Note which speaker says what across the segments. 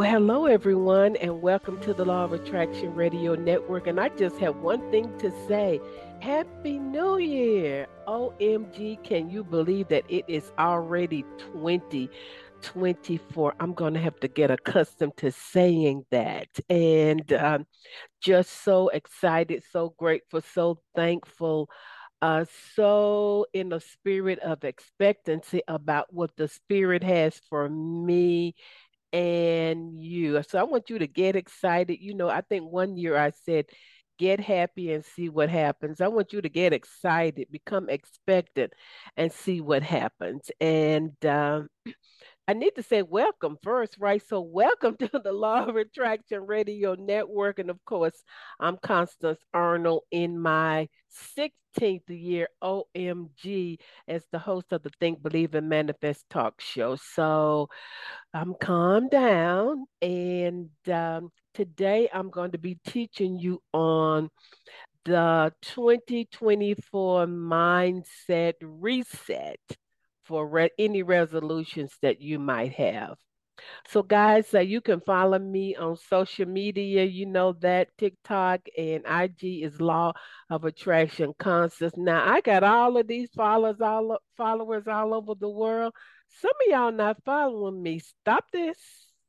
Speaker 1: Well, hello, everyone, and welcome to the Law of Attraction Radio Network. And I just have one thing to say Happy New Year! OMG, can you believe that it is already 2024? I'm going to have to get accustomed to saying that. And um, just so excited, so grateful, so thankful. Uh, so in a spirit of expectancy about what the spirit has for me and you. So I want you to get excited. You know, I think one year I said, get happy and see what happens. I want you to get excited, become expectant, and see what happens. And um, I need to say welcome first, right? So, welcome to the Law of Attraction Radio Network. And of course, I'm Constance Arnold in my 16th year, OMG, as the host of the Think, Believe, and Manifest talk show. So, I'm calm down. And um, today I'm going to be teaching you on the 2024 Mindset Reset for re- any resolutions that you might have. So, guys, uh, you can follow me on social media. You know that TikTok and IG is Law of Attraction Constance. Now, I got all of these followers all followers all over the world. Some of y'all not following me. Stop this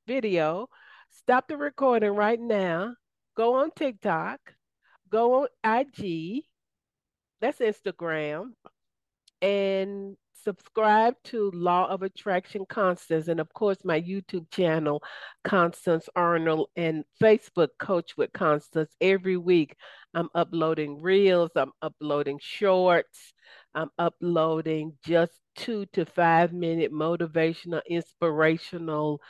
Speaker 1: video. Stop the recording right now. Go on TikTok. Go on IG. That's Instagram. And subscribe to Law of Attraction Constance, and of course, my YouTube channel, Constance Arnold, and Facebook Coach with Constance. Every week, I'm uploading reels, I'm uploading shorts, I'm uploading just two to five minute motivational, inspirational,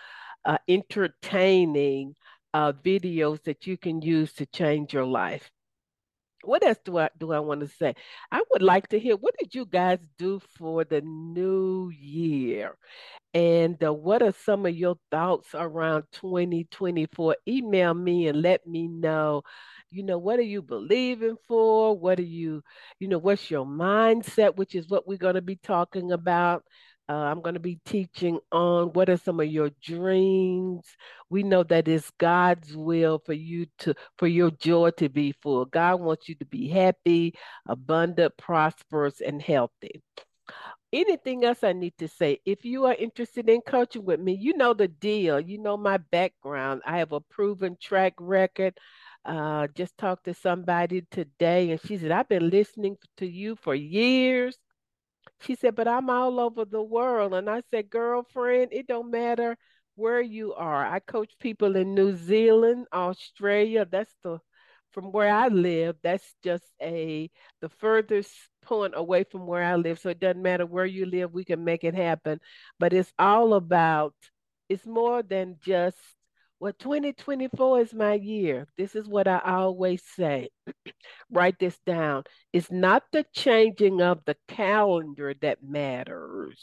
Speaker 1: uh, entertaining uh, videos that you can use to change your life what else do I do I want to say? I would like to hear what did you guys do for the new year? And uh, what are some of your thoughts around 2024? Email me and let me know. You know, what are you believing for? What are you, you know, what's your mindset, which is what we're going to be talking about. Uh, I'm going to be teaching on what are some of your dreams. We know that it's God's will for you to, for your joy to be full. God wants you to be happy, abundant, prosperous, and healthy. Anything else I need to say? If you are interested in coaching with me, you know the deal. You know my background. I have a proven track record. Uh, just talked to somebody today, and she said, I've been listening to you for years. She said, but I'm all over the world. And I said, girlfriend, it don't matter where you are. I coach people in New Zealand, Australia. That's the from where I live, that's just a the furthest point away from where I live. So it doesn't matter where you live, we can make it happen. But it's all about it's more than just well, 2024 is my year. This is what I always say. Write this down. It's not the changing of the calendar that matters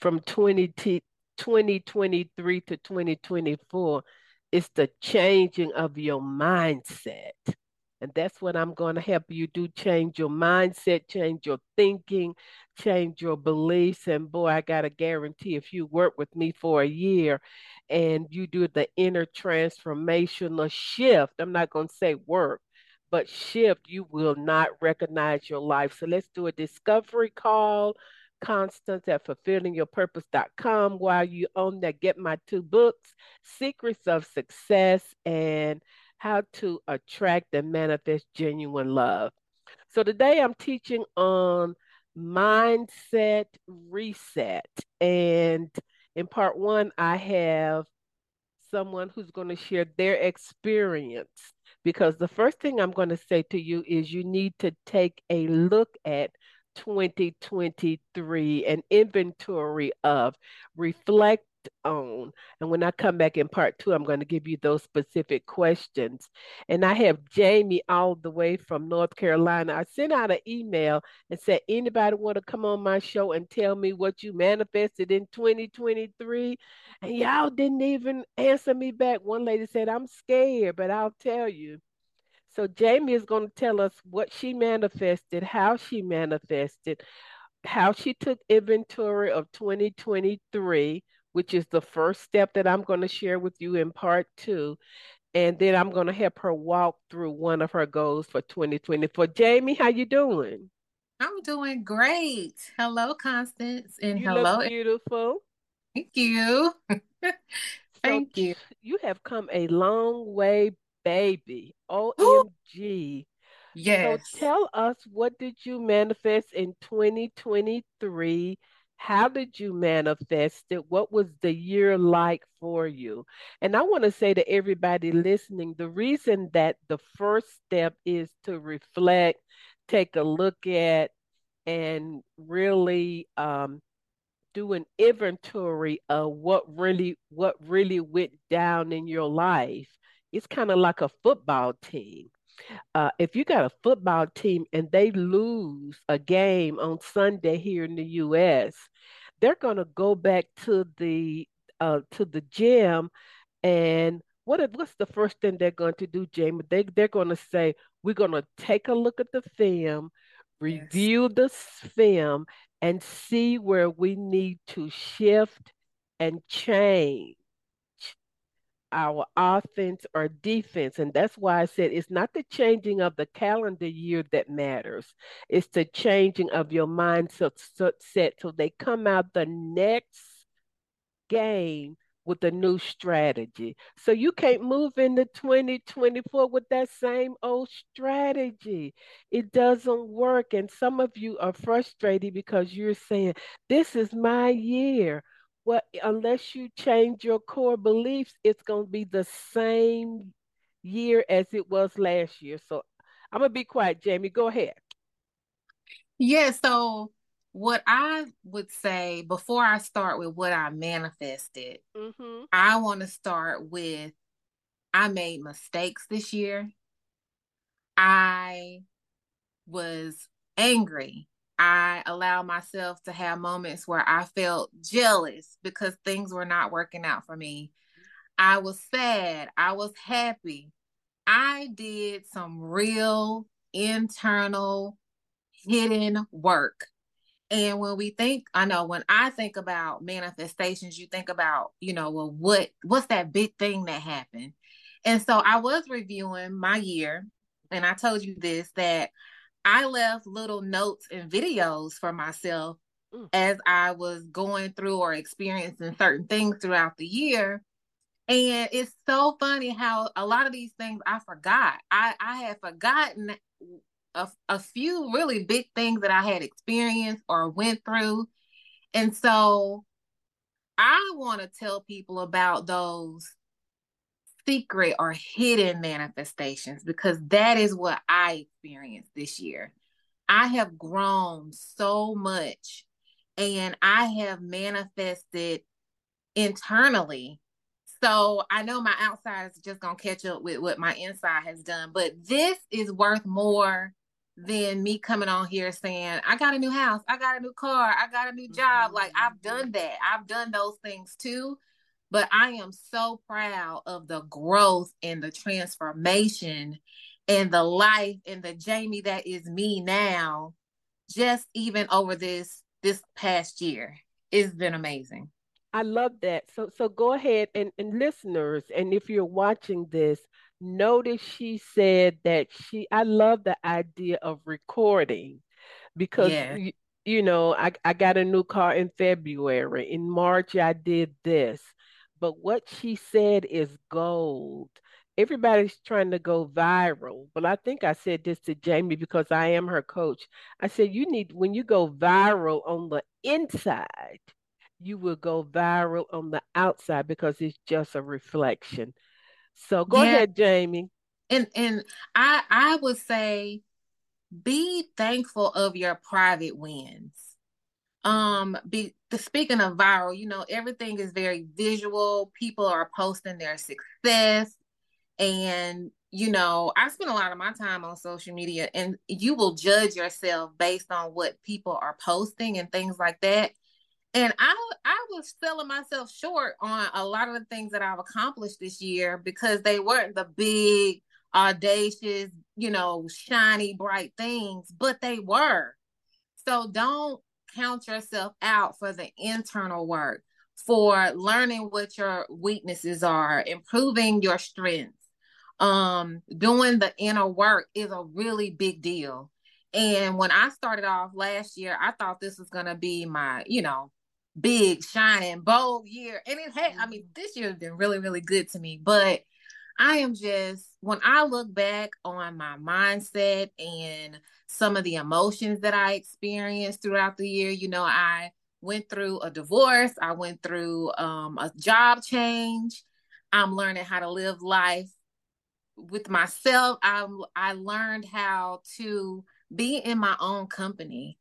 Speaker 1: from 20 t- 2023 to 2024. It's the changing of your mindset. And that's what I'm going to help you do change your mindset, change your thinking, change your beliefs. And boy, I got to guarantee if you work with me for a year and you do the inner transformational shift, I'm not going to say work, but shift, you will not recognize your life. So let's do a discovery call. Constance at fulfillingyourpurpose.com while you own that. Get my two books, Secrets of Success and How to Attract and Manifest Genuine Love. So today I'm teaching on mindset reset. And in part one, I have someone who's going to share their experience. Because the first thing I'm going to say to you is you need to take a look at 2023, an inventory of, reflect on. And when I come back in part two, I'm going to give you those specific questions. And I have Jamie all the way from North Carolina. I sent out an email and said, anybody want to come on my show and tell me what you manifested in 2023? And y'all didn't even answer me back. One lady said, I'm scared, but I'll tell you. So Jamie is going to tell us what she manifested, how she manifested, how she took inventory of 2023, which is the first step that I'm going to share with you in part two. And then I'm going to help her walk through one of her goals for 2024. Jamie, how you doing?
Speaker 2: I'm doing great. Hello, Constance, and
Speaker 1: you
Speaker 2: hello,
Speaker 1: look beautiful.
Speaker 2: Thank you. Thank
Speaker 1: so
Speaker 2: you.
Speaker 1: You have come a long way, baby. OMG.
Speaker 2: Yes.
Speaker 1: So tell us what did you manifest in 2023? How did you manifest it? What was the year like for you? And I want to say to everybody listening the reason that the first step is to reflect, take a look at, and really um, do an inventory of what really what really went down in your life. It's kind of like a football team uh, if you got a football team and they lose a game on Sunday here in the U.S., they're going to go back to the uh, to the gym and what what's the first thing they're going to do, Jamie? They they're going to say we're going to take a look at the film, review yes. the film, and see where we need to shift and change our offense or defense. And that's why I said it's not the changing of the calendar year that matters, it's the changing of your mindset so they come out the next game with a new strategy. So you can't move into 2024 with that same old strategy. It doesn't work. And some of you are frustrated because you're saying, This is my year well, unless you change your core beliefs, it's going to be the same year as it was last year. So I'm going to be quiet, Jamie. Go ahead.
Speaker 2: Yeah. So, what I would say before I start with what I manifested, mm-hmm. I want to start with I made mistakes this year. I was angry I allowed myself to have moments where I felt jealous because things were not working out for me. I was sad. I was happy. I did some real internal hidden work. And when we think, I know when I think about manifestations, you think about, you know, well, what what's that big thing that happened? And so I was reviewing my year, and I told you this that I left little notes and videos for myself mm. as I was going through or experiencing certain things throughout the year. And it's so funny how a lot of these things I forgot. I, I had forgotten a, a few really big things that I had experienced or went through. And so I want to tell people about those secret or hidden manifestations because that is what I experienced this year. I have grown so much and I have manifested internally. So I know my outside is just going to catch up with what my inside has done, but this is worth more than me coming on here saying, I got a new house, I got a new car, I got a new job. Mm-hmm. Like I've done that. I've done those things too. But I am so proud of the growth and the transformation and the life and the Jamie that is me now, just even over this this past year. It's been amazing.
Speaker 1: I love that. So so go ahead and, and listeners, and if you're watching this, notice she said that she I love the idea of recording because yeah. you, you know, I, I got a new car in February. In March I did this. But what she said is gold. Everybody's trying to go viral. But I think I said this to Jamie because I am her coach. I said, you need, when you go viral on the inside, you will go viral on the outside because it's just a reflection. So go yeah. ahead, Jamie.
Speaker 2: And and I I would say be thankful of your private wins. Um be the speaking of viral, you know, everything is very visual. People are posting their success. And, you know, I spend a lot of my time on social media and you will judge yourself based on what people are posting and things like that. And I I was selling myself short on a lot of the things that I've accomplished this year because they weren't the big, audacious, you know, shiny, bright things, but they were. So don't count yourself out for the internal work, for learning what your weaknesses are, improving your strengths. Um, doing the inner work is a really big deal. And when I started off last year, I thought this was going to be my, you know, big, shining, bold year. And it had, I mean, mm-hmm. this year has been really, really good to me. But I am just, when I look back on my mindset and some of the emotions that I experienced throughout the year. You know, I went through a divorce, I went through um, a job change. I'm learning how to live life with myself. I I learned how to be in my own company.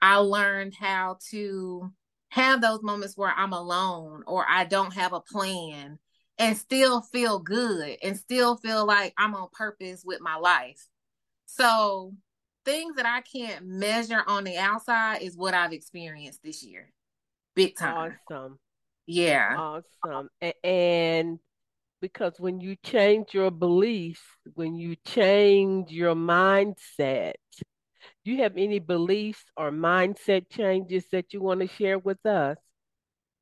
Speaker 2: I learned how to have those moments where I'm alone or I don't have a plan and still feel good and still feel like I'm on purpose with my life. So things that I can't measure on the outside is what I've experienced this year. Big time.
Speaker 1: Awesome.
Speaker 2: Yeah.
Speaker 1: Awesome. And because when you change your beliefs, when you change your mindset, do you have any beliefs or mindset changes that you want to share with us?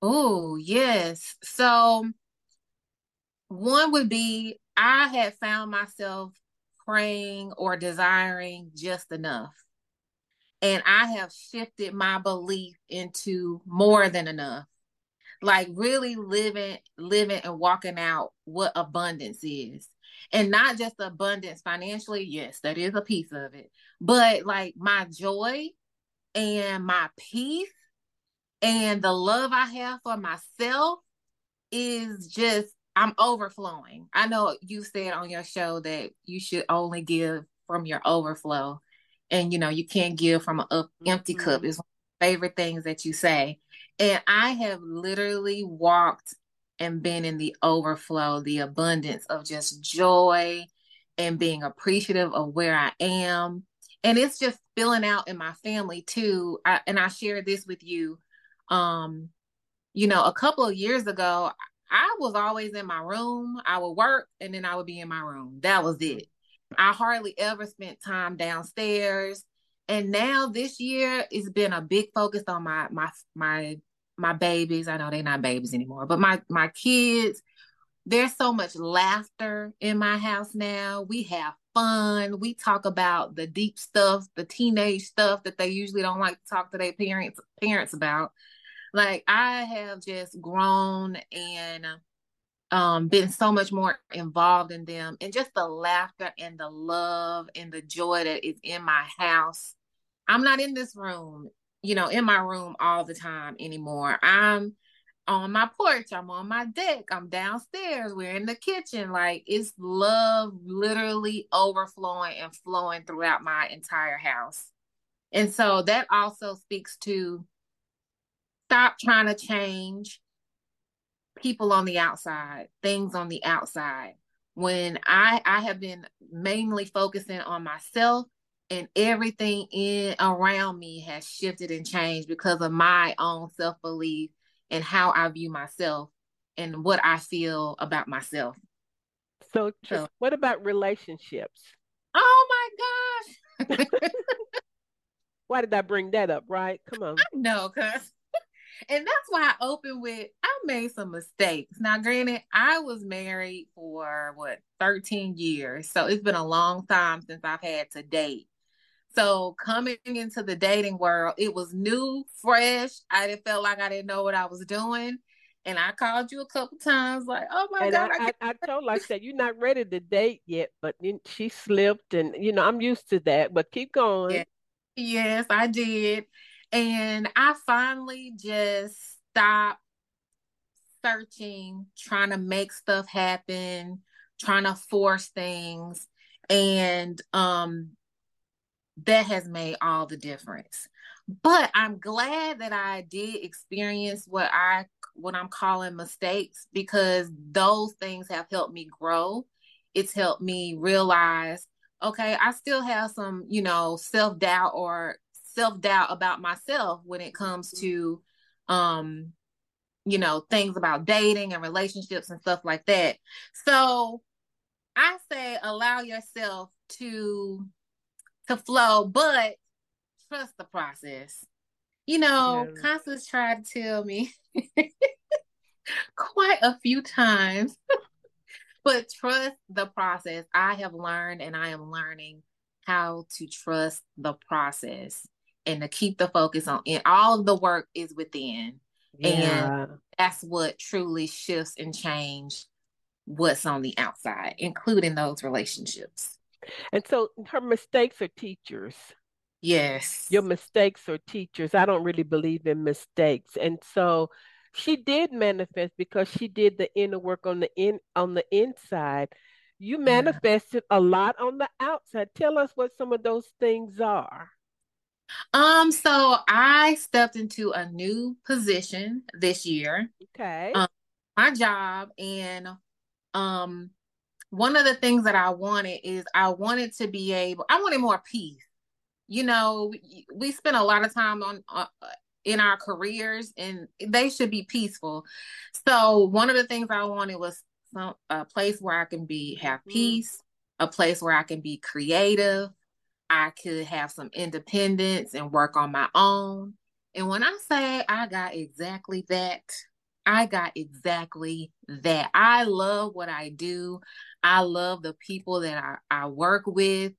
Speaker 2: Oh, yes. So, one would be I had found myself praying or desiring just enough. And I have shifted my belief into more than enough. Like really living, living and walking out what abundance is. And not just abundance financially, yes, that is a piece of it, but like my joy and my peace and the love I have for myself is just I'm overflowing. I know you said on your show that you should only give from your overflow, and you know you can't give from an empty mm-hmm. cup. Is favorite things that you say, and I have literally walked and been in the overflow, the abundance of just joy and being appreciative of where I am. And it's just spilling out in my family too. I, and I shared this with you. Um, you know, a couple of years ago, I was always in my room. I would work and then I would be in my room. That was it. I hardly ever spent time downstairs. And now this year it's been a big focus on my my my my babies. I know they're not babies anymore, but my my kids. There's so much laughter in my house now. We have fun. We talk about the deep stuff, the teenage stuff that they usually don't like to talk to their parents parents about like I have just grown and um, been so much more involved in them and just the laughter and the love and the joy that is in my house. I'm not in this room, you know, in my room all the time anymore. I'm on my porch, I'm on my deck, I'm downstairs, we're in the kitchen. Like it's love literally overflowing and flowing throughout my entire house. And so that also speaks to stop trying to change people on the outside, things on the outside. When I I have been mainly focusing on myself and everything in around me has shifted and changed because of my own self-belief and how I view myself and what I feel about myself.
Speaker 1: So, so what about relationships?
Speaker 2: Oh my gosh.
Speaker 1: Why did I bring that up, right? Come on.
Speaker 2: No, cuz and that's why I opened with I made some mistakes. Now, granted, I was married for what 13 years, so it's been a long time since I've had to date. So coming into the dating world, it was new, fresh. I didn't feel like I didn't know what I was doing. And I called you a couple times, like, "Oh my
Speaker 1: and
Speaker 2: god!"
Speaker 1: I, I, I told like I said, "You're not ready to date yet," but then she slipped, and you know I'm used to that. But keep going.
Speaker 2: Yeah. Yes, I did. And I finally just stopped searching, trying to make stuff happen, trying to force things. And um that has made all the difference. but I'm glad that I did experience what I what I'm calling mistakes because those things have helped me grow. It's helped me realize, okay, I still have some, you know, self-doubt or self-doubt about myself when it comes mm-hmm. to um you know, things about dating and relationships and stuff like that. So I say allow yourself to to flow, but trust the process. You know, yeah. Constance tried to tell me quite a few times, but trust the process. I have learned and I am learning how to trust the process and to keep the focus on it. All the work is within. Yeah. And that's what truly shifts and change what's on the outside, including those relationships.
Speaker 1: And so her mistakes are teachers.
Speaker 2: Yes.
Speaker 1: Your mistakes are teachers. I don't really believe in mistakes. And so she did manifest because she did the inner work on the in on the inside. You manifested yeah. a lot on the outside. Tell us what some of those things are.
Speaker 2: Um, so I stepped into a new position this year.
Speaker 1: Okay.
Speaker 2: Um, my job and um one of the things that I wanted is I wanted to be able I wanted more peace. You know, we, we spend a lot of time on uh, in our careers and they should be peaceful. So one of the things I wanted was some a place where I can be have mm-hmm. peace, a place where I can be creative, I could have some independence and work on my own. And when I say I got exactly that, I got exactly that. I love what I do. I love the people that I, I work with.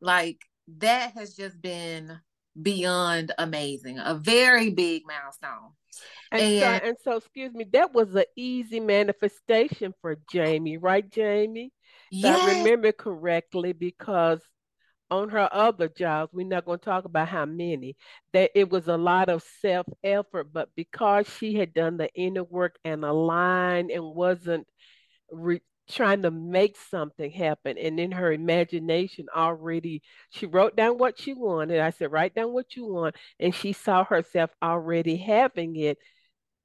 Speaker 2: Like that has just been beyond amazing, a very big milestone.
Speaker 1: And, and, so, and so, excuse me, that was an easy manifestation for Jamie, right, Jamie? Yeah. I remember correctly because on her other jobs, we're not going to talk about how many, that it was a lot of self effort, but because she had done the inner work and aligned and wasn't re- trying to make something happen, and in her imagination already, she wrote down what she wanted. I said, write down what you want, and she saw herself already having it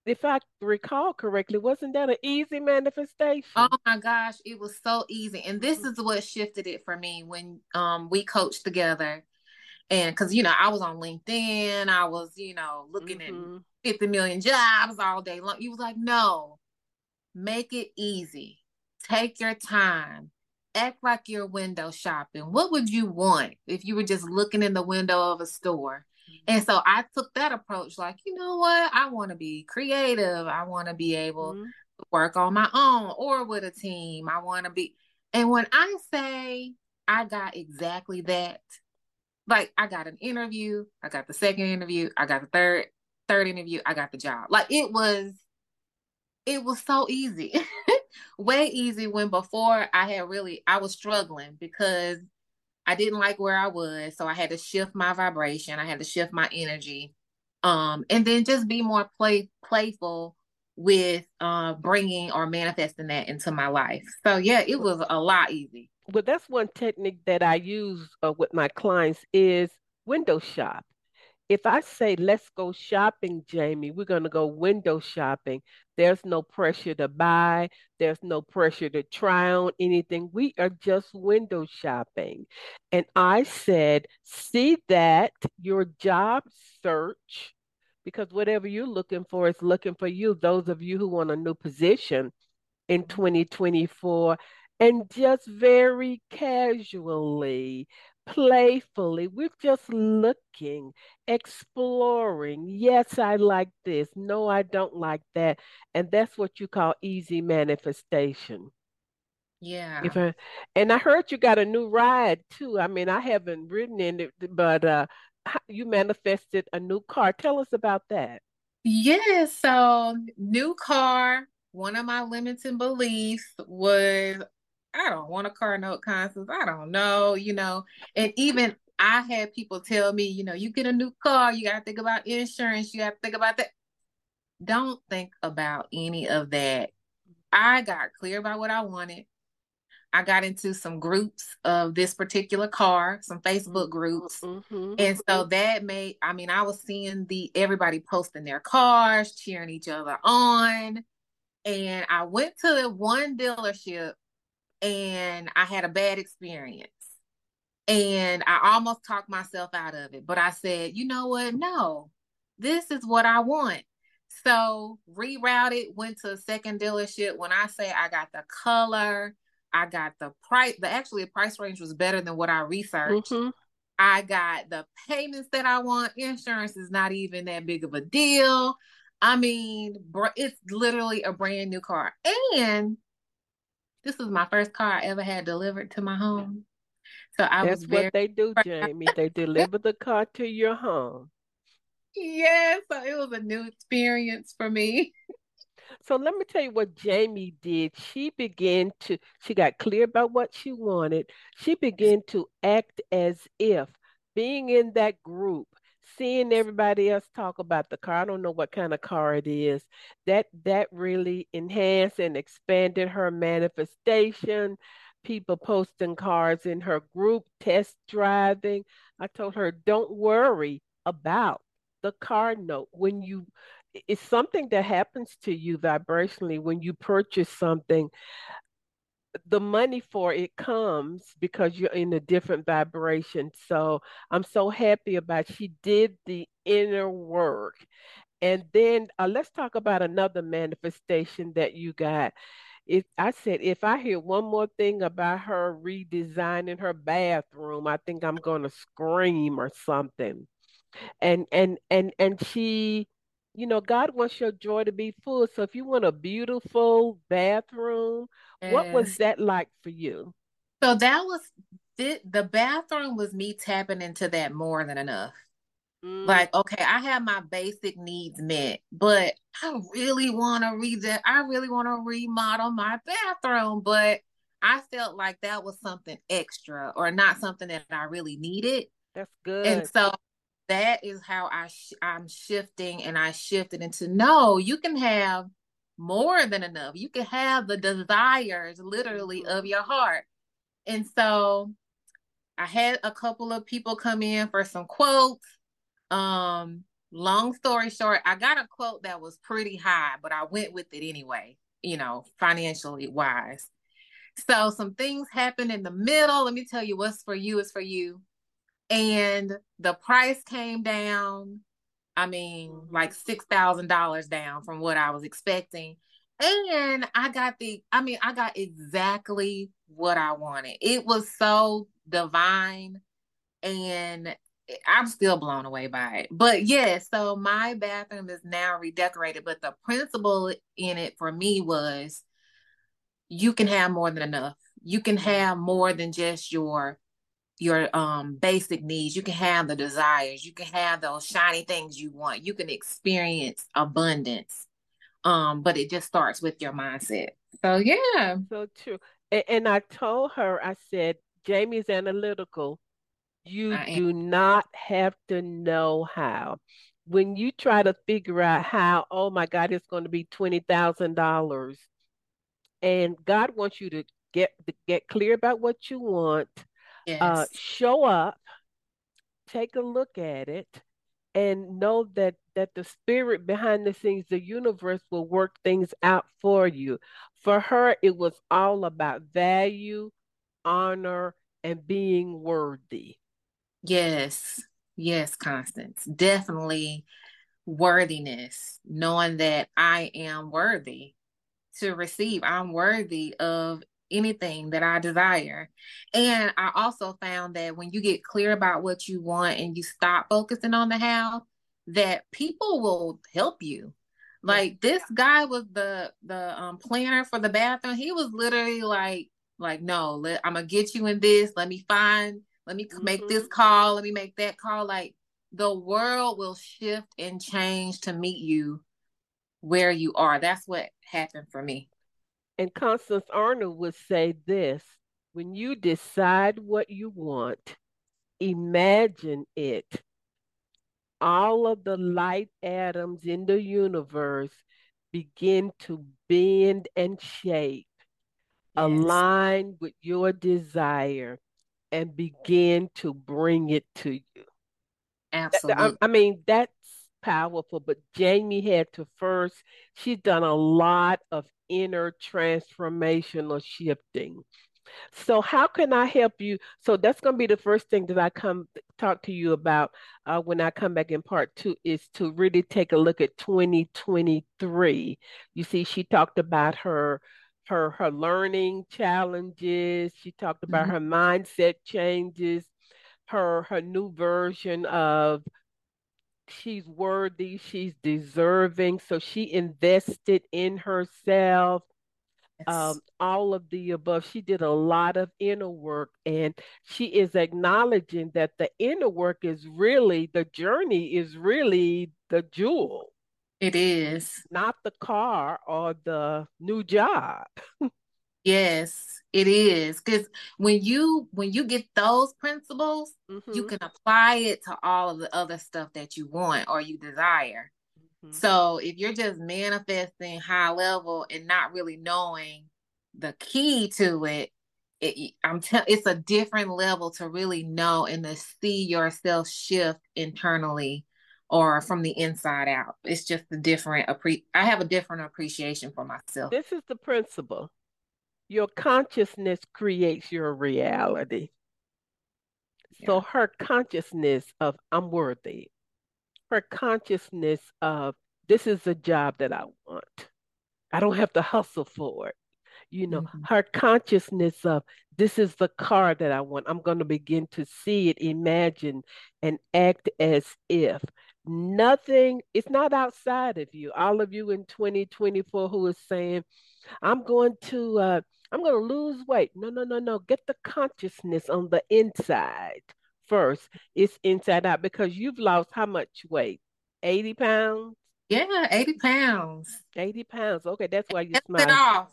Speaker 1: if I recall correctly, wasn't that an easy manifestation?
Speaker 2: Oh my gosh, it was so easy. And this is what shifted it for me when um we coached together. And cuz you know, I was on LinkedIn, I was, you know, looking mm-hmm. at 50 million jobs all day long. You was like, "No. Make it easy. Take your time. Act like you're window shopping. What would you want if you were just looking in the window of a store?" And so I took that approach like, you know what? I want to be creative. I want to be able mm-hmm. to work on my own or with a team. I want to be. And when I say I got exactly that, like I got an interview, I got the second interview, I got the third third interview, I got the job. Like it was it was so easy. Way easy when before I had really I was struggling because I didn't like where I was, so I had to shift my vibration. I had to shift my energy, um, and then just be more play playful with uh, bringing or manifesting that into my life. So yeah, it was a lot easy.
Speaker 1: Well, that's one technique that I use uh, with my clients is window shop if I say, let's go shopping, Jamie, we're going to go window shopping. There's no pressure to buy, there's no pressure to try on anything. We are just window shopping. And I said, see that your job search, because whatever you're looking for is looking for you, those of you who want a new position in 2024 and just very casually playfully. We're just looking, exploring. Yes, I like this. No, I don't like that. And that's what you call easy manifestation.
Speaker 2: Yeah.
Speaker 1: I, and I heard you got a new ride too. I mean, I haven't ridden in it, but uh, you manifested a new car. Tell us about that.
Speaker 2: Yeah. So, new car. One of my limiting beliefs was I don't want a car note Constance. I don't know, you know. And even I had people tell me, you know, you get a new car, you got to think about insurance, you got to think about that. Don't think about any of that. I got clear about what I wanted. I got into some groups of this particular car, some Facebook
Speaker 1: Mm-hmm.
Speaker 2: groups.
Speaker 1: Mm-hmm.
Speaker 2: And so that made, I mean, I was seeing the everybody posting their cars, cheering each other on. And I went to one dealership and I had a bad experience. And I almost talked myself out of it. But I said, you know what? No, this is what I want. So rerouted, went to a second dealership. When I say I got the color, I got the price, the actually the price range was better than what I researched.
Speaker 1: Mm-hmm.
Speaker 2: I got the payments that I want. Insurance is not even that big of a deal. I mean, it's literally a brand new car. And this was my first car I ever had delivered to my home. So I
Speaker 1: That's
Speaker 2: was very,
Speaker 1: what they do, Jamie. They deliver the car to your home.
Speaker 2: yeah, so it was a new experience for me.
Speaker 1: So let me tell you what Jamie did. She began to, she got clear about what she wanted. She began to act as if being in that group, seeing everybody else talk about the car. I don't know what kind of car it is. That that really enhanced and expanded her manifestation. People posting cars in her group, test driving. I told her, don't worry about the car note when you it's something that happens to you vibrationally when you purchase something the money for it comes because you're in a different vibration. So i'm so happy about she did the inner work. And then uh, let's talk about another manifestation that you got. If I said if I hear one more thing about her redesigning her bathroom, I think I'm gonna scream or something. And and and and she you know god wants your joy to be full so if you want a beautiful bathroom what was that like for you
Speaker 2: So that was the, the bathroom was me tapping into that more than enough.
Speaker 1: Mm,
Speaker 2: Like, okay, I have my basic needs met, but I really want to read that. I really want to remodel my bathroom, but I felt like that was something extra or not something that I really needed.
Speaker 1: that's good.
Speaker 2: And so that is how I sh- I'm shifting and I shifted into no, you can have more than enough. You can have the desires literally of
Speaker 1: Mhm.
Speaker 2: your heart. And so I had a couple of people come in for some quotes. Um, long story short, I got a quote that was pretty high, but I went with it anyway, you know, financially wise. So some things happened in the middle. Let me tell you what's for you is for you. And the price came down. I mean, like six thousand dollars down from what I was expecting. And I got the, I mean, I got exactly what I wanted. It was so divine and I'm still blown away by it. But yes, so my bathroom is now redecorated, but the principle in it for me was you can have more than enough. You can have more than just your your um basic needs. You can have the desires. You can have those shiny things you want. You can experience abundance. Um, but it just starts with your mindset. So yeah.
Speaker 1: so true and, and i told her i said jamie's analytical you do not have to know how when you try to figure out how oh my god it's going to be $20000 and god wants you to get get clear about what you want uh, show up, take a look at it, and know that that the spirit behind the scenes, the universe will work things out for you. For her, it was all about value, honor, and being worthy.
Speaker 2: Yes. Yes, Constance. Definitely worthiness, knowing that I am worthy to receive. I'm worthy of anything that I desire. And I also found that when you get clear about what you want and you stop focusing on the how, that people will help you. Like this guy was the the um, planner for the bathroom. He was literally like like no, let, I'm gonna get you in this. Let me find. Let me make this call. Let me make that call. Like the world will shift and change to meet you where you are. That's what happened for me.
Speaker 1: And Constance Arnold would say this when you decide what you want, imagine it. All of the light atoms in the universe begin to bend and shape Yes. Align with your desire and begin to bring it to you.
Speaker 2: Absolutely.
Speaker 1: I, I mean, that's powerful, but Jamie had to first, she's done a lot of inner transformational shifting. So, how can I help you? So, that's going to be the first thing that I come talk to you about uh, when I come back in part two is to really take a look at 2023. You see, she talked about her her her learning challenges. She talked about mm-hmm. her mindset changes, her her new version of she's worthy, she's deserving. So she invested in herself. Um, all of the above. She did a lot of inner work, and she is acknowledging that the inner work is really the journey, is really the jewel.
Speaker 2: It is.
Speaker 1: Not the car or the new job.
Speaker 2: yes, it is. Cuz when you when you get those principles, mm-hmm. you can apply it to all of the other stuff that you want or you desire. Mm-hmm. So if you're just manifesting high level and not really knowing the key to it, it, I'm telling it's a different level to really know and to see yourself shift internally or from the inside out. It's just a different appre- I have a different appreciation for myself.
Speaker 1: This is the principle. Your consciousness creates your reality. Yeah. So her consciousness of I'm worthy. Her consciousness of this is a job that I want. I don't have to hustle for it. You know, mm-hmm. her consciousness of this is the car that I want. I'm going to begin to see it, imagine, and act as if nothing, it's not outside of you. All of you in 2024 who is saying, I'm going to, uh, I'm going to lose weight. No, no, no, no. Get the consciousness on the inside first. It's inside out because you've lost how much weight? 80 pounds?
Speaker 2: Yeah, 80 pounds.
Speaker 1: 80 pounds. Okay, that's why you smile.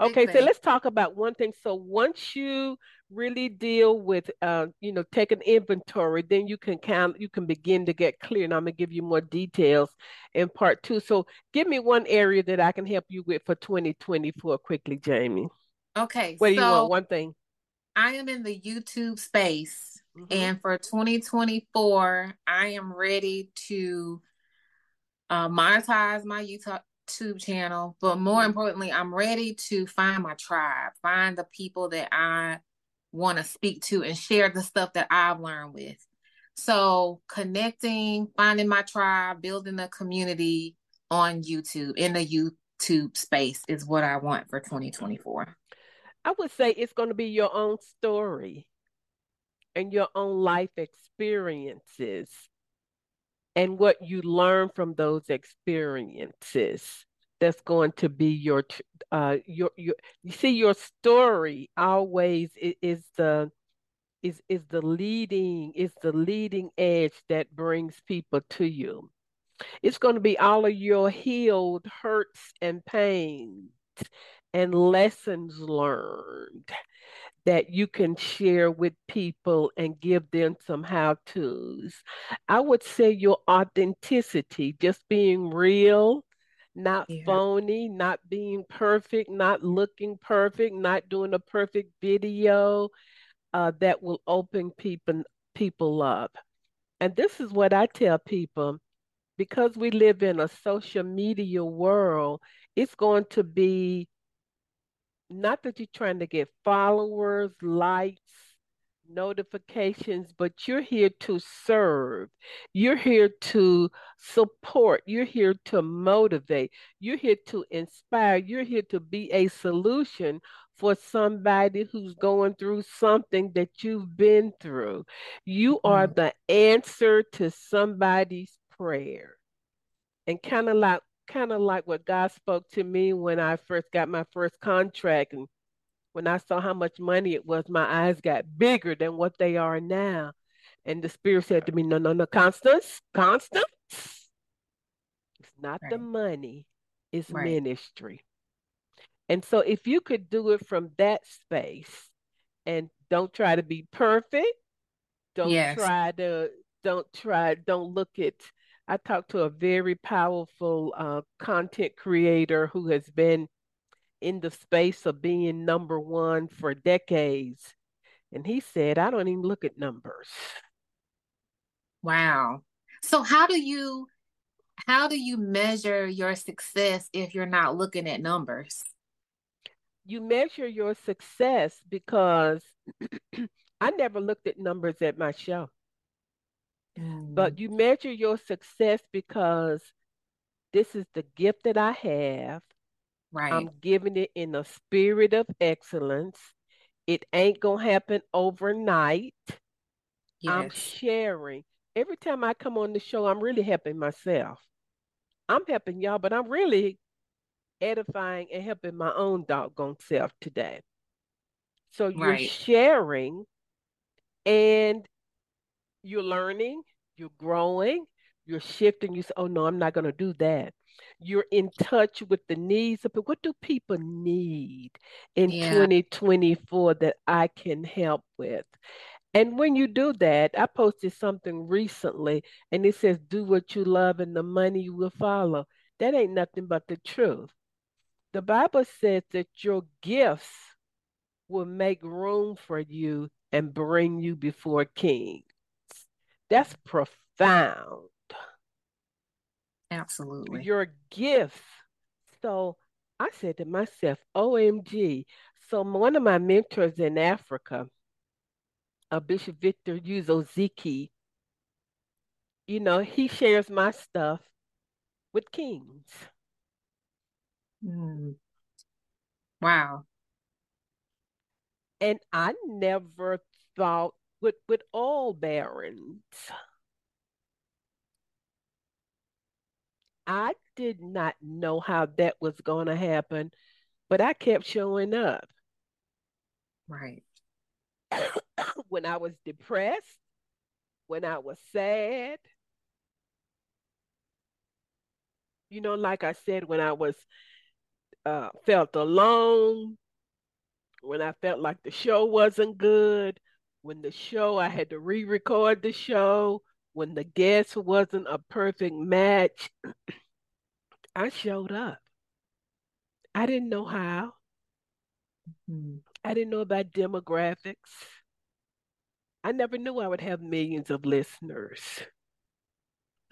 Speaker 1: okay,
Speaker 2: thing.
Speaker 1: so let's talk about one thing. So once you really deal with uh, you know take an inventory then you can count you can begin to get clear and i'm going to give you more details in part two so give me one area that i can help you with for 2024 quickly jamie
Speaker 2: okay
Speaker 1: what do so you want one thing
Speaker 2: i am in the youtube space mm-hmm. and for 2024 i am ready to uh, monetize my youtube channel, but more mm-hmm. importantly, I'm ready to find my tribe, find the people that I want to speak to and share the stuff that I've learned with. So connecting, finding my tribe, building a community on YouTube in the YouTube space is what I want for 2024.
Speaker 1: I would say it's going to be your own story and your own life experiences and what you learn from those experiences that's going to be your uh your your you see your story always is, is the is is the leading is the leading edge that brings people to you. It's going to be all of your healed hurts and pains and lessons learned that you can share with people and give them some how to's. I would say your authenticity, just being real, not yeah. phony, not being perfect, not looking perfect, not doing a perfect video uh, that will open people people up. And this is what I tell people because we live in a social media world, it's going to be not that you're trying to get followers, likes, notifications, but you're here to serve. You're here to support. You're here to motivate. You're here to inspire. You're here to be a solution for somebody who's going through something that you've been through. You are mm-hmm. the answer to somebody's prayer. And kind of like kind of like what God spoke to me when I first got my first contract and when I saw how much money it was, my eyes got bigger than what they are now. And the Spirit said to me, No, no, no, Constance, Constance. It's not right. the money, it's right. ministry. And so if you could do it from that space and don't try to be perfect, don't yes. try to, don't try, don't look at, I talked to a very powerful uh, content creator who has been in the space of being number one for decades. And he said, I don't even look at numbers.
Speaker 2: Wow. So how do you how do you measure your success if you're not looking at numbers?
Speaker 1: You measure your success because I never looked at numbers at my show. Mm. But you measure your success because this is the gift that I have.
Speaker 2: Right.
Speaker 1: I'm giving it in a spirit of excellence. It ain't going to happen overnight. Yes. I'm sharing. Every time I come on the show, I'm really helping myself. I'm helping y'all, but I'm really edifying and helping my own doggone self today. So you're right. sharing and you're learning, you're growing, you're shifting. You say, oh no, I'm not going to do that. You're in touch with the needs of what do people need in yeah. 2024 that I can help with. And when you do that, I posted something recently and it says, do what you love and the money will follow. That ain't nothing but the truth. The Bible says that your gifts will make room for you and bring you before kings. That's profound.
Speaker 2: Absolutely.
Speaker 1: Your gifts. So I said to myself, OMG. So one of my mentors in Africa, uh, Bishop Victor Uzoziki, you know, he shares my stuff with kings.
Speaker 2: Mm. Wow.
Speaker 1: And I never thought with with all barons. I did not know how that was going to happen, but I kept showing up.
Speaker 2: Right.
Speaker 1: when I was depressed, when I was sad, you know, like I said, when I was uh, felt alone, when I felt like the show wasn't good, when the show I had to re-record the show, when the guest wasn't a perfect match, I showed up. I didn't know how. Mm-hmm. I didn't know about demographics. I never knew I would have millions of listeners.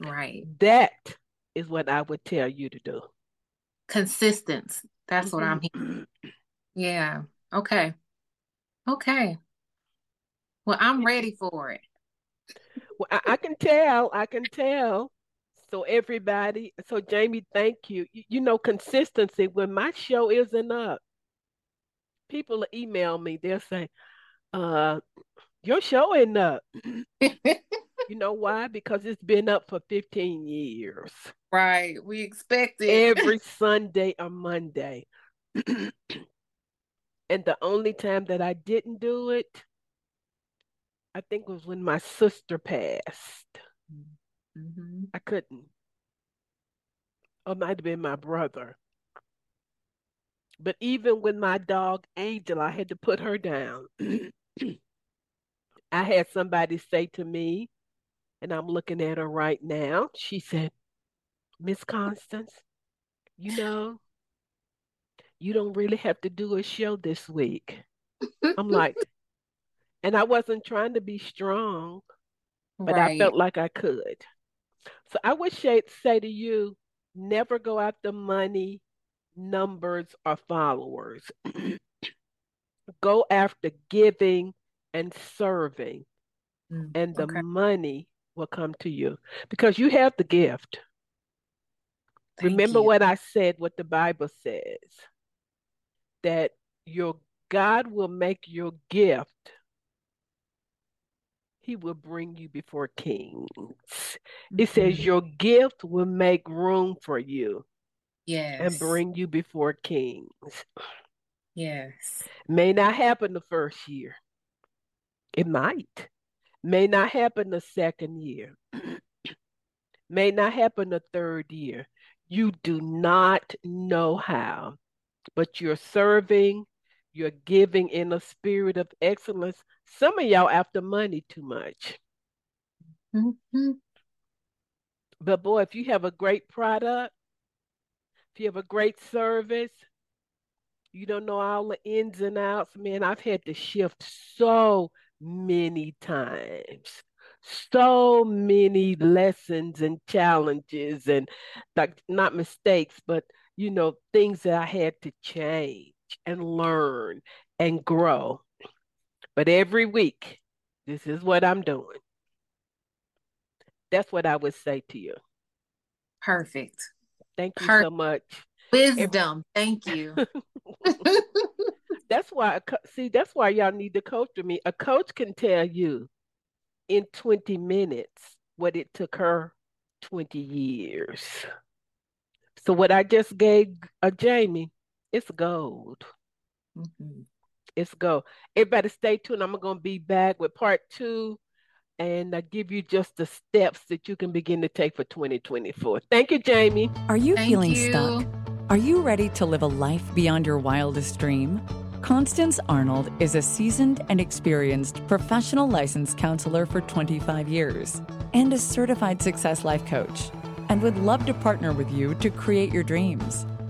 Speaker 2: Right.
Speaker 1: That is what I would tell you to do.
Speaker 2: Consistence. That's mm-hmm. what I'm hearing. Yeah. Okay. Okay. Well, I'm ready for it.
Speaker 1: Well, I, I can tell. I can tell. So everybody, so Jamie, thank you. you. You know, consistency. When my show isn't up, people email me. They'll say, "Uh, your show ain't up." you know why? Because it's been up for 15 years.
Speaker 2: Right. We expect
Speaker 1: it every Sunday or Monday. and the only time that I didn't do it I think it was when my sister passed. Mm-hmm. I couldn't. Or it might have been my brother. But even with my dog Angel, I had to put her down. I had somebody say to me, and I'm looking at her right now. She said, Miss Constance, you know, you don't really have to do a show this week. I'm like, and I wasn't trying to be strong, but right. I felt like I could. So I would say, say to you, never go after money, numbers, or followers. go after giving and serving, mm, and the okay. money will come to you because you have the gift. Thank Remember you. what I said, what the Bible says that your God will make your gift he will bring you before kings. It says mm-hmm. your gift will make room for you.
Speaker 2: Yes.
Speaker 1: And bring you before kings.
Speaker 2: Yes.
Speaker 1: May not happen the first year. It might. May not happen the second year. May not happen the third year. You do not know how, but you're serving, you're giving in a spirit of excellence some of y'all after money too much. Mm-hmm. But boy, if you have a great product, if you have a great service, You don't know all the ins and outs. Man, I've had to shift so many times so many lessons and challenges and like not mistakes but you know things that i had to change and learn and grow but every week this is what i'm doing that's what i would say to you
Speaker 2: perfect
Speaker 1: thank you Perfect. so much
Speaker 2: wisdom thank you
Speaker 1: that's why see that's why y'all need to coach with me a coach can tell you in 20 minutes what it took her 20 years. So what I just gave a Jamie, it's gold. Mm-hmm. It's gold. Everybody stay tuned. I'm going to be back with part two and I give you just the steps that you can begin to take for 2024. Thank you, Jamie.
Speaker 3: Are you Thank feeling you. stuck? Are you ready to live a life beyond your wildest dream? Constance Arnold is a seasoned and experienced professional licensed counselor for 25 years and a certified success life coach, and would love to partner with you to create your dreams.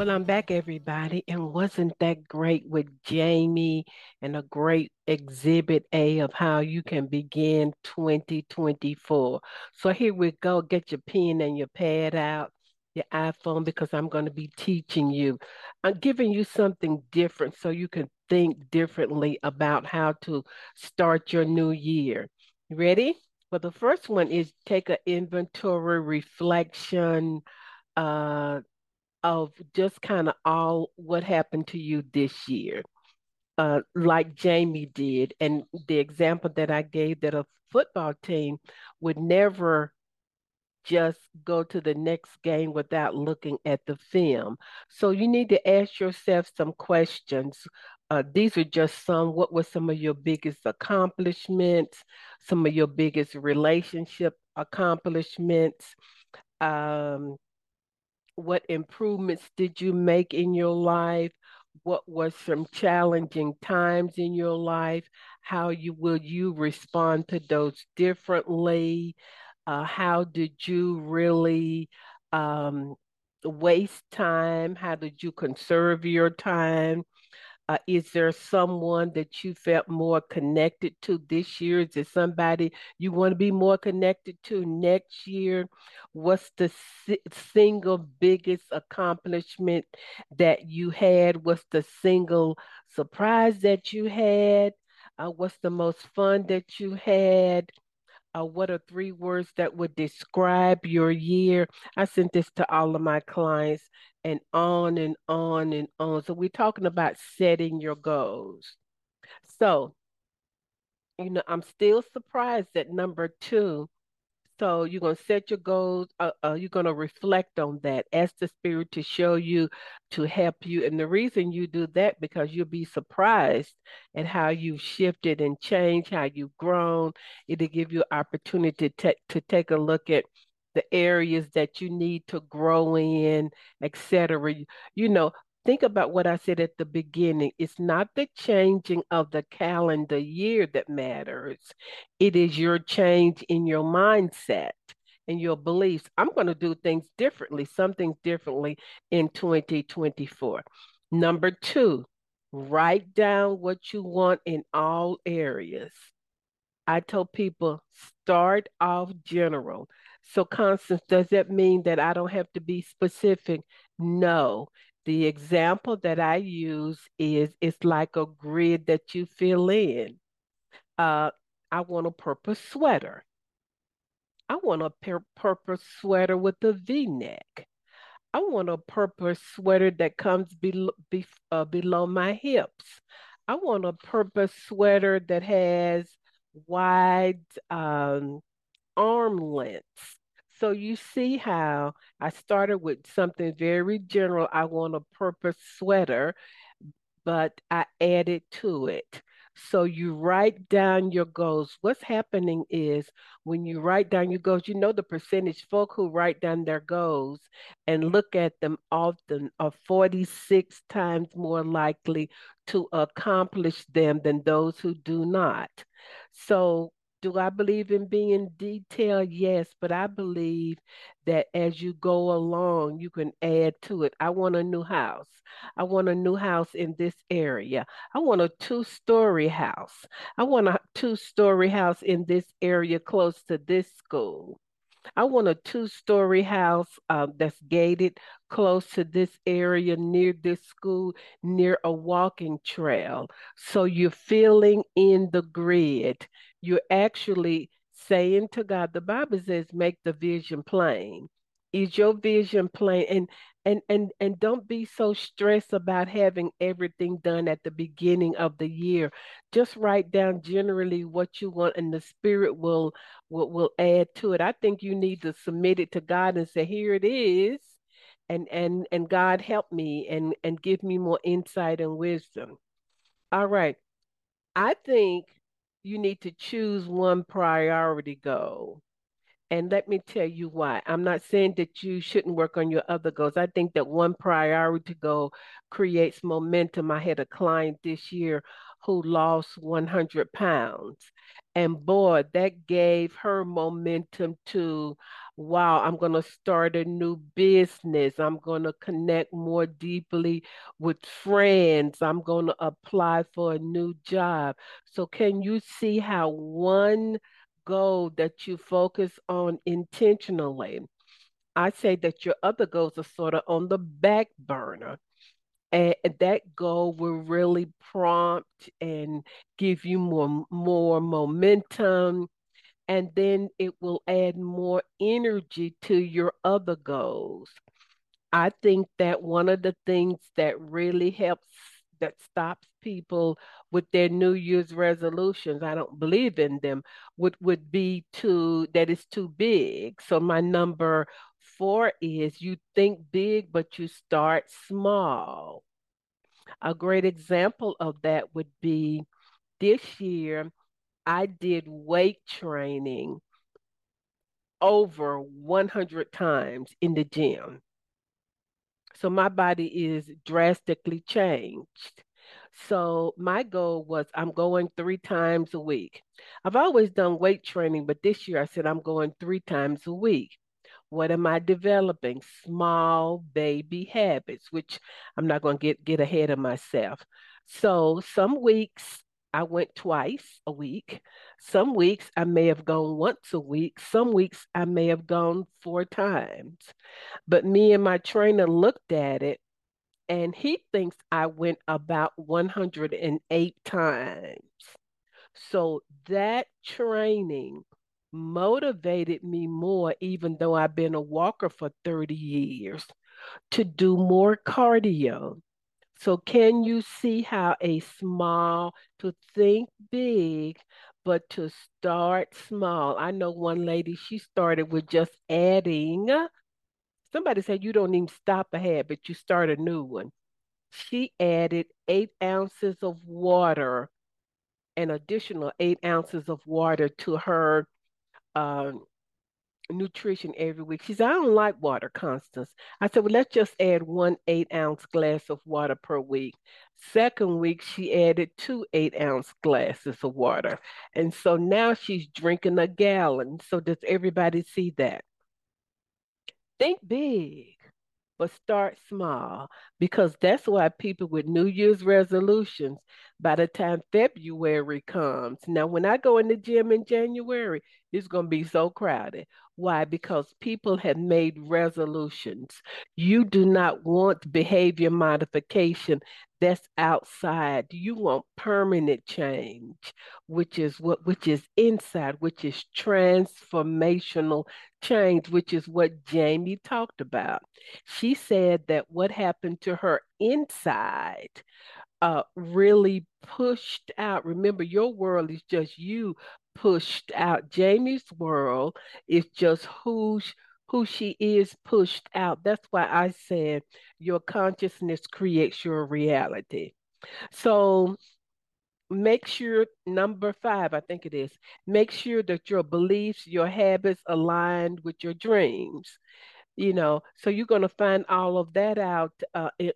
Speaker 1: Well, I'm back, everybody, and wasn't that great with Jamie and a great exhibit A of how you can begin 2024? So here we go. Get your pen and your pad out your iPhone because I'm going to be teaching you. I'm giving you something different so you can think differently about how to start your new year. Ready? Well, the first one is take an inventory reflection uh, of just kind of all what happened to you this year. Uh, like Jamie did, and the example that I gave that a football team would never just go to the next game without looking at the film. So you need to ask yourself some questions. Uh, these are just some. What were some of your biggest accomplishments? Some of your biggest relationship accomplishments? Um, what improvements did you make in your life? What was some challenging times in your life? How you will you respond to those differently? Uh, how did you really um, waste time? How did you conserve your time? Uh, is there someone that you felt more connected to this year? Is there somebody you want to be more connected to next year? What's the si- single biggest accomplishment that you had? What's the single surprise that you had? Uh, what's the most fun that you had? Uh, what are three words that would describe your year? I sent this to all of my clients and on and on and on. So we're talking about setting your goals. So, you know, I'm still surprised that number two so you're going to set your goals. Uh, uh, you're going to reflect on that. Ask the Spirit to show you, to help you. And the reason you do that because you'll be surprised at how you've shifted and changed, how you've grown. It'll give you opportunity to, to take a look at the areas that you need to grow in, etc. You know, think about what I said at the beginning. It's not the changing of the calendar year that matters, it is your change in your mindset and your beliefs. I'm going to do things differently, something differently in 2024. Number two, write down what you want in all areas. I told people start off general. So, Constance, does that mean that I don't have to be specific? No, the example that I use is it's like a grid that you fill in. Uh, I want a purple sweater. I want a purple sweater with a V-neck. I want a purple sweater that comes below, be, uh, below my hips. I want a purple sweater that has wide um, arm lengths. So you see how I started with something very general. I want a purple sweater, but I added to it. So you write down your goals. What's happening is when you write down your goals, you know the percentage folk who write down their goals and look at them often are 46 times more likely to accomplish them than those who do not. So do I believe in being detailed? Yes, but I believe that as you go along, you can add to it. I want a new house. I want a new house in this area. I want a two story house. I want a two story house in this area close to this school. I want a two story house uh, that's gated close to this area, near this school, near a walking trail. So you're filling in the grid. You're actually saying to God, the Bible says, make the vision plain. Is your vision plain? And and and and don't be so stressed about having everything done at the beginning of the year just write down generally what you want and the spirit will will, will add to it i think you need to submit it to god and say here it is and and and god help me and and give me more insight and wisdom all right i think you need to choose one priority goal and let me tell you why. I'm not saying that you shouldn't work on your other goals. I think that one priority goal creates momentum. I had a client this year who lost 100 pounds. And boy, that gave her momentum to, wow, I'm going to start a new business. I'm going to connect more deeply with friends. I'm going to apply for a new job. So, can you see how one goal that you focus on intentionally, I say that your other goals are sort of on the back burner. And that goal will really prompt and give you more, more momentum. And then it will add more energy to your other goals. I think that one of the things that really helps that stops people with their New Year's resolutions. I don't believe in them. Would would be too that is too big. So my number four is you think big, but you start small. A great example of that would be this year. I did weight training over 100 times in the gym. So my body is drastically changed. So my goal was I'm going three times a week. I've always done weight training, but this year I said I'm going three times a week. What am I developing? Small baby habits, which I'm not going to get get ahead of myself. So some weeks I went twice a week. Some weeks I may have gone once a week. Some weeks I may have gone four times. But me and my trainer looked at it and he thinks I went about 108 times. So that training motivated me more, even though I've been a walker for 30 years, to do more cardio so, can you see how a small, to think big, but to start small? I know one lady, she started with just adding, somebody said you don't even stop a but you start a new one. She added eight ounces of water, an additional eight ounces of water to her um, nutrition every week. She said, I don't like water, Constance. I said, well, let's just add one eight ounce glass of water per week. Second week, she added two eight ounce glasses of water. And so now she's drinking a gallon. So does everybody see that? Think big but start small because that's why people with New Year's resolutions, by the time February comes, now when I go in the gym in January, it's going to be so crowded. Why? Because people have made resolutions. You do not want behavior modification that's outside. You want permanent change, which is what which is inside, which is transformational change, which is what Jamie talked about. She said that what happened to her inside uh, really pushed out. Remember, your world is just you pushed out. Jamie's world is just who's who she is pushed out. That's why I said your consciousness creates your reality. So make sure number five, I think it is, make sure that your beliefs, your habits aligned with your dreams you know so you're going to find all of that out uh, in,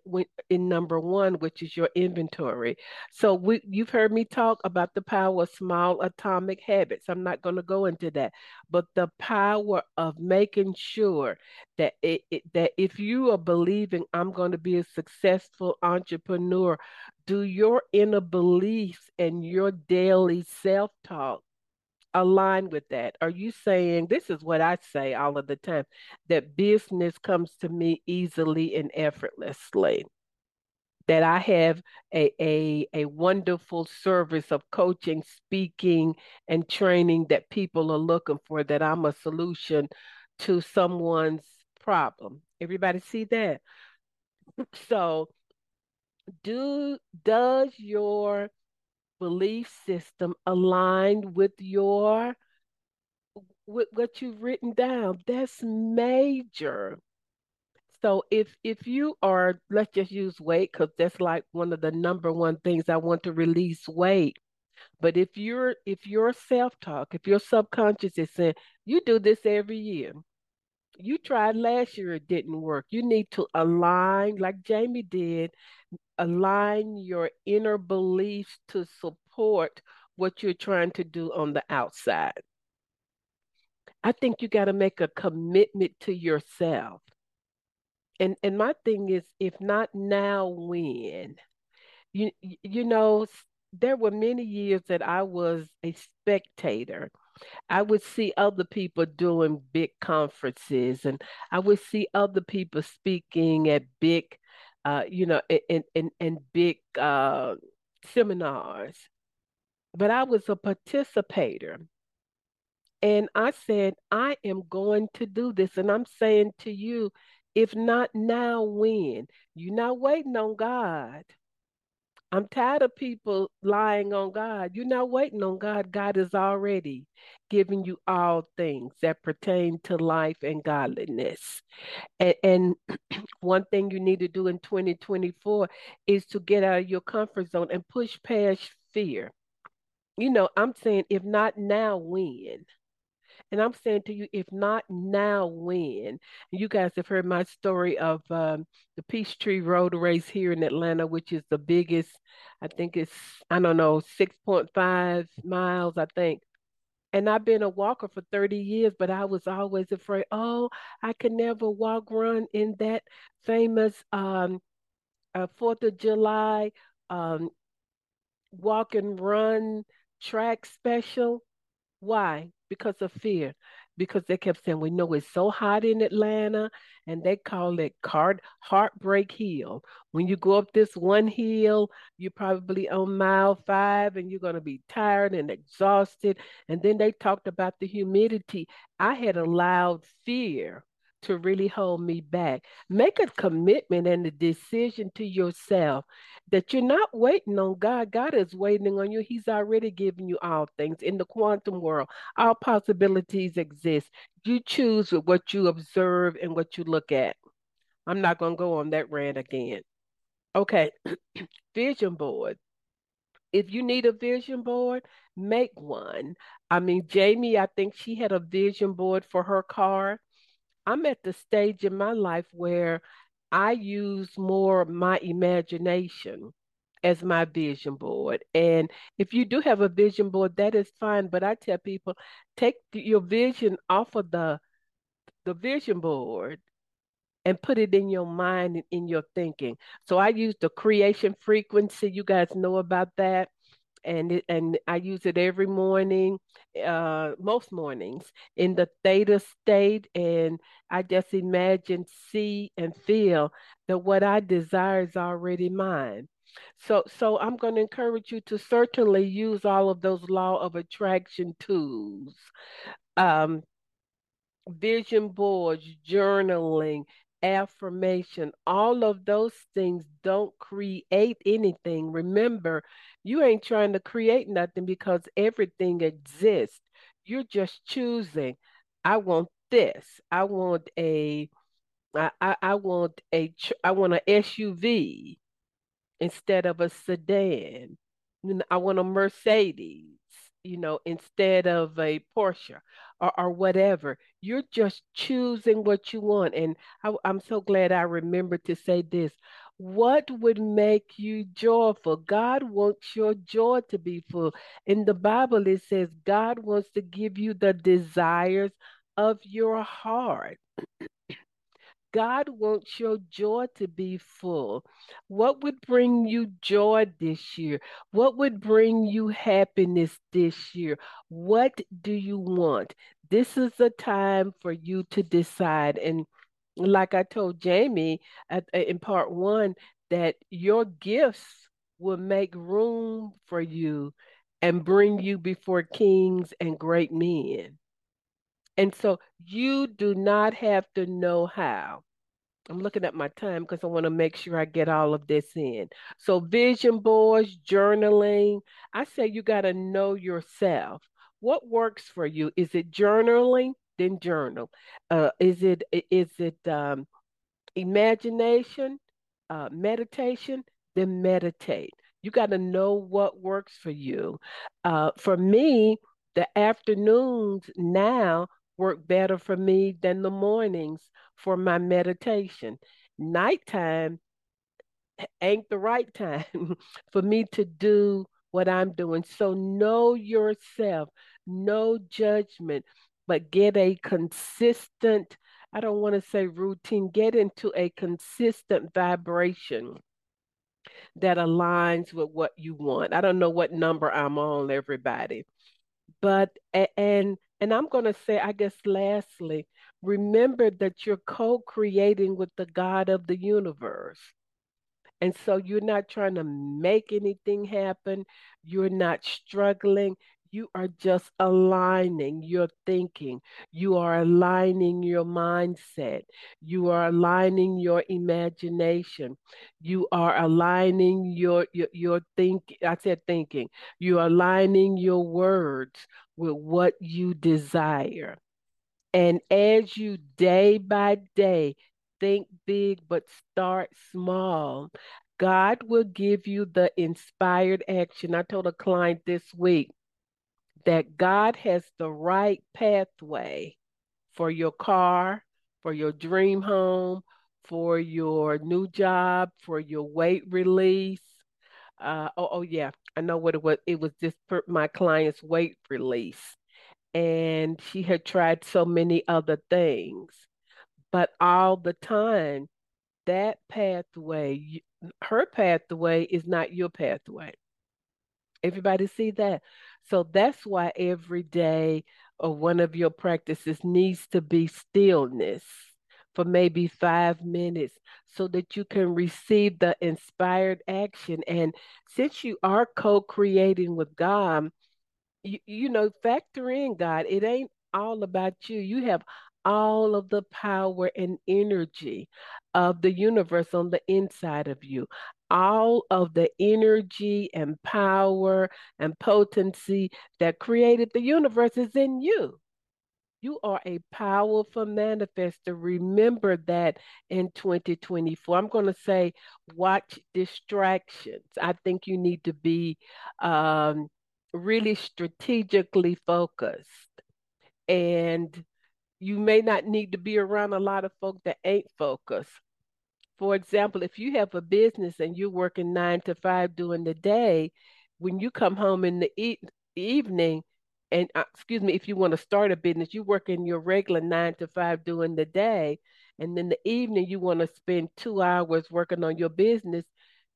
Speaker 1: in number one which is your inventory. So we, you've heard me talk about the power of small atomic habits. I'm not going to go into that. But the power of making sure that it, it, that if you are believing i'm going to be a successful entrepreneur do your inner beliefs and your daily self-talk align with that? Are you saying this is what I say all of the time that business comes to me easily and effortlessly? That I have a, a, a wonderful service of coaching, speaking, and training that people are looking for, that I'm a solution to someone's problem. Everybody see that? So do does your belief system aligned with your with what you've written down. That's major. So if if you are let's just use weight because that's like one of the number one things i want to release weight. But if you're if your self-talk if your subconscious is saying you do this every year you tried last year it didn't work you need to align like jamie did align your inner beliefs to support what you're trying to do on the outside. I think you got to make a commitment to yourself. And and my thing is if not now when? You you know there were many years that I was a spectator. I would see other people doing big conferences and I would see other people speaking at big uh, you know, in in in big uh, seminars. But I was a participator. And I said, I am going to do this. And I'm saying to you, if not now, when? You're not waiting on God. I'm tired of people lying on God. You're not waiting on God. God is already giving you all things that pertain to life and godliness. And, and one thing you need to do in 2024 is to get out of your comfort zone and push past fear. You know, I'm saying, if not now, when? And I'm saying to you, if not now, when? You guys have heard my story of um, the Peachtree Road Race here in Atlanta, which is the biggest, I think it's, I don't know, 6.5 miles, I think. And I've been a walker for 30 years, but I was always afraid, oh, I could never walk, run in that famous um, uh, 4th of July um, walk and run track special. Why? Because of fear. Because they kept saying, we know it's so hot in Atlanta, and they call it card heartbreak hill. When you go up this one hill, you're probably on mile five and you're going to be tired and exhausted. And then they talked about the humidity. I had allowed fear to really hold me back. Make a commitment and a decision to yourself that you're not waiting on God. God is waiting on you. He's already given you all things. In the quantum world, all possibilities exist. You choose what you observe and what you look at. I'm not going to go on that rant again. Okay, vision board. If you need a vision board, make one. I mean, Jamie, I think she had a vision board for her car I'm at the stage in my life where I use more my imagination as my vision board. And if you do have a vision board, that is fine. But I tell people, take your vision off of the the vision board and put it in your mind and in your thinking. So I use the creation frequency. You guys know about that and and I use it every morning, uh, most mornings in the theta state, and I just imagine, see, and feel that what I desire is already mine. So, so I'm going to encourage you to certainly use all of those law of attraction tools, um, vision boards, journaling, affirmation, all of those things don't create anything. Remember, you ain't trying to create nothing because everything exists. You're just choosing. I want this. I want a. I, I, I want a I want an SUV instead of a sedan. I want a Mercedes, you know, instead of a Porsche or, or whatever. You're just choosing what you want. And I, I'm so glad I remembered to say this. What would make you joyful? God wants your joy to be full. In the Bible, it says God wants to give you the desires of your heart. God wants your joy to be full. What would bring you joy this year? What would bring you happiness this year? What do you want? This is the time for you to decide. And like I told Jamie at, in part one, that your gifts will make room for you and bring you before kings and great men. And so you do not have to know how. I'm looking at my time because I want to make sure I get all of this in. So, vision boards, journaling. I say you got to know yourself. What works for you? Is it journaling? Then journal. Uh, is it is it um, imagination, uh, meditation? Then meditate. You got to know what works for you. Uh, for me, the afternoons now work better for me than the mornings for my meditation. Nighttime ain't the right time for me to do what I'm doing. So know yourself, no judgment, but get a consistent, I don't want to say routine, get into a consistent vibration that aligns with what you want. I don't know what number I'm on, everybody. But and and I'm going to say, I guess, lastly, remember that you're co creating with the God of the universe. And so you're not trying to make anything happen, you're not struggling. You are just aligning your thinking. You are aligning your mindset. You are aligning your imagination. You are aligning your your, your think. I said thinking. You are aligning your words with what you desire. And as you day by day think big but start small, God will give you the inspired action. I told a client this week that God has the right pathway for your car, for your dream home, for your new job, for your weight release. Uh, oh, oh yeah, I know what it was. It was just my client's weight release. And she had tried so many other things. But all the time, that pathway, her pathway is not your pathway. Everybody see that? So that's why every day or one of your practices needs to be stillness for maybe five minutes so that you can receive the inspired action. And since you are co creating with God, you, you know, factor in God. It ain't all about you. You have all of the power and energy of the universe on the inside of you. All of the energy and power and potency that created the universe is in you. You are a powerful manifester. Remember that in 2024. I'm going to say, watch distractions. I think you need to be um, really strategically focused. And you may not need to be around a lot of folk that ain't focused. For example, if you have a business and you're working nine to five during the day, when you come home in the e- evening, and uh, excuse me, if you want to start a business, you work in your regular nine to five during the day, and then the evening you want to spend two hours working on your business.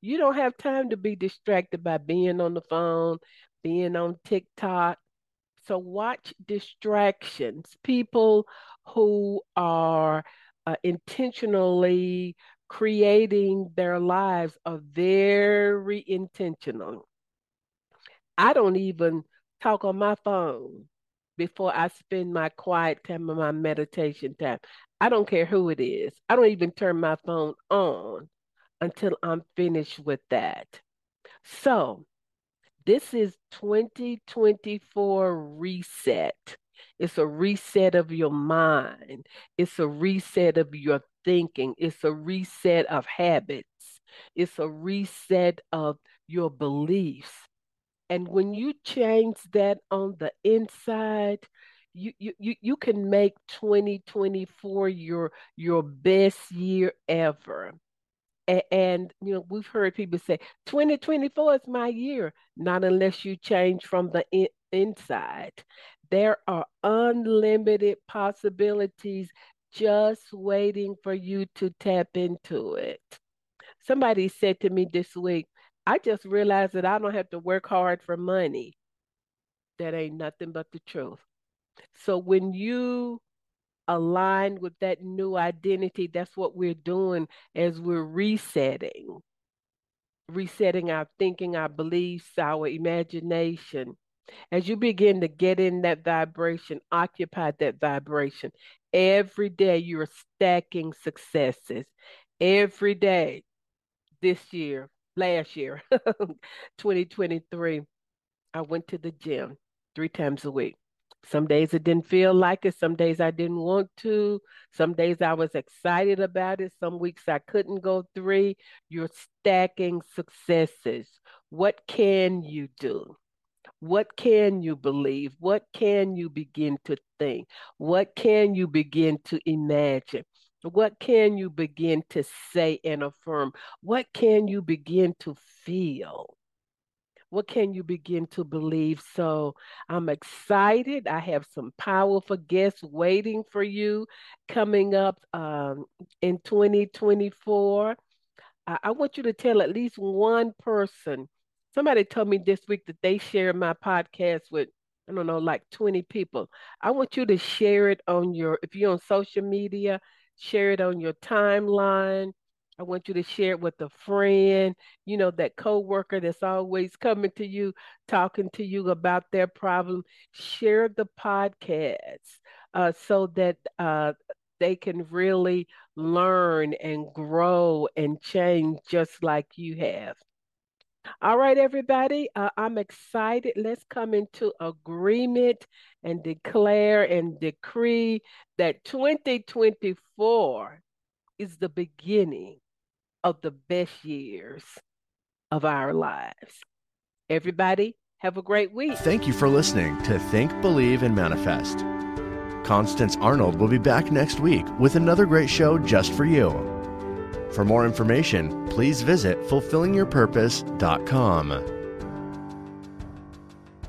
Speaker 1: You don't have time to be distracted by being on the phone, being on TikTok. So watch distractions. People who are uh, intentionally creating their lives are very intentional. I don't even talk on my phone before I spend my quiet time and my meditation time. I don't care who it is. I don't even turn my phone on until I'm finished with that. So, this is 2024 reset. It's a reset of your mind. It's a reset of your thinking. It's a reset of habits. It's a reset of your beliefs. And when you change that on the inside, you you you, you can make 2024 your your best year ever. And, and you know, we've heard people say 2024 is my year, not unless you change from the in, inside. There are unlimited possibilities just waiting for you to tap into it. Somebody said to me this week, I just realized that I don't have to work hard for money. That ain't nothing but the truth. So when you align with that new identity, that's what we're doing as we're resetting, resetting our thinking, our beliefs, our imagination. As you begin to get in that vibration, occupy that vibration. Every day you're stacking successes. Every day this year, last year, 2023, I went to the gym three times a week. Some days it didn't feel like it. Some days I didn't want to. Some days I was excited about it. Some weeks I couldn't go three. You're stacking successes. What can you do? What can you believe? What can you begin to think? What can you begin to imagine? What can you begin to say and affirm? What can you begin to feel? What can you begin to believe? So I'm excited. I have some powerful guests waiting for you coming up um, in 2024. I, I want you to tell at least one person. Somebody told me this week that they share my podcast with I don't know, like 20 people. I want you to share it on your, if you're on social media, share it on your timeline. I want you to share it with a friend, you know, that coworker that's always coming to you, talking to you about their problem. Share the podcast uh, so that uh, they can really learn and grow and change just like you have. All right, everybody, uh, I'm excited. Let's come into agreement and declare and decree that 2024 is the beginning of the best years of our lives. Everybody, have a great week.
Speaker 4: Thank you for listening to Think, Believe, and Manifest. Constance Arnold will be back next week with another great show just for you. For more information, please visit fulfillingyourpurpose.com.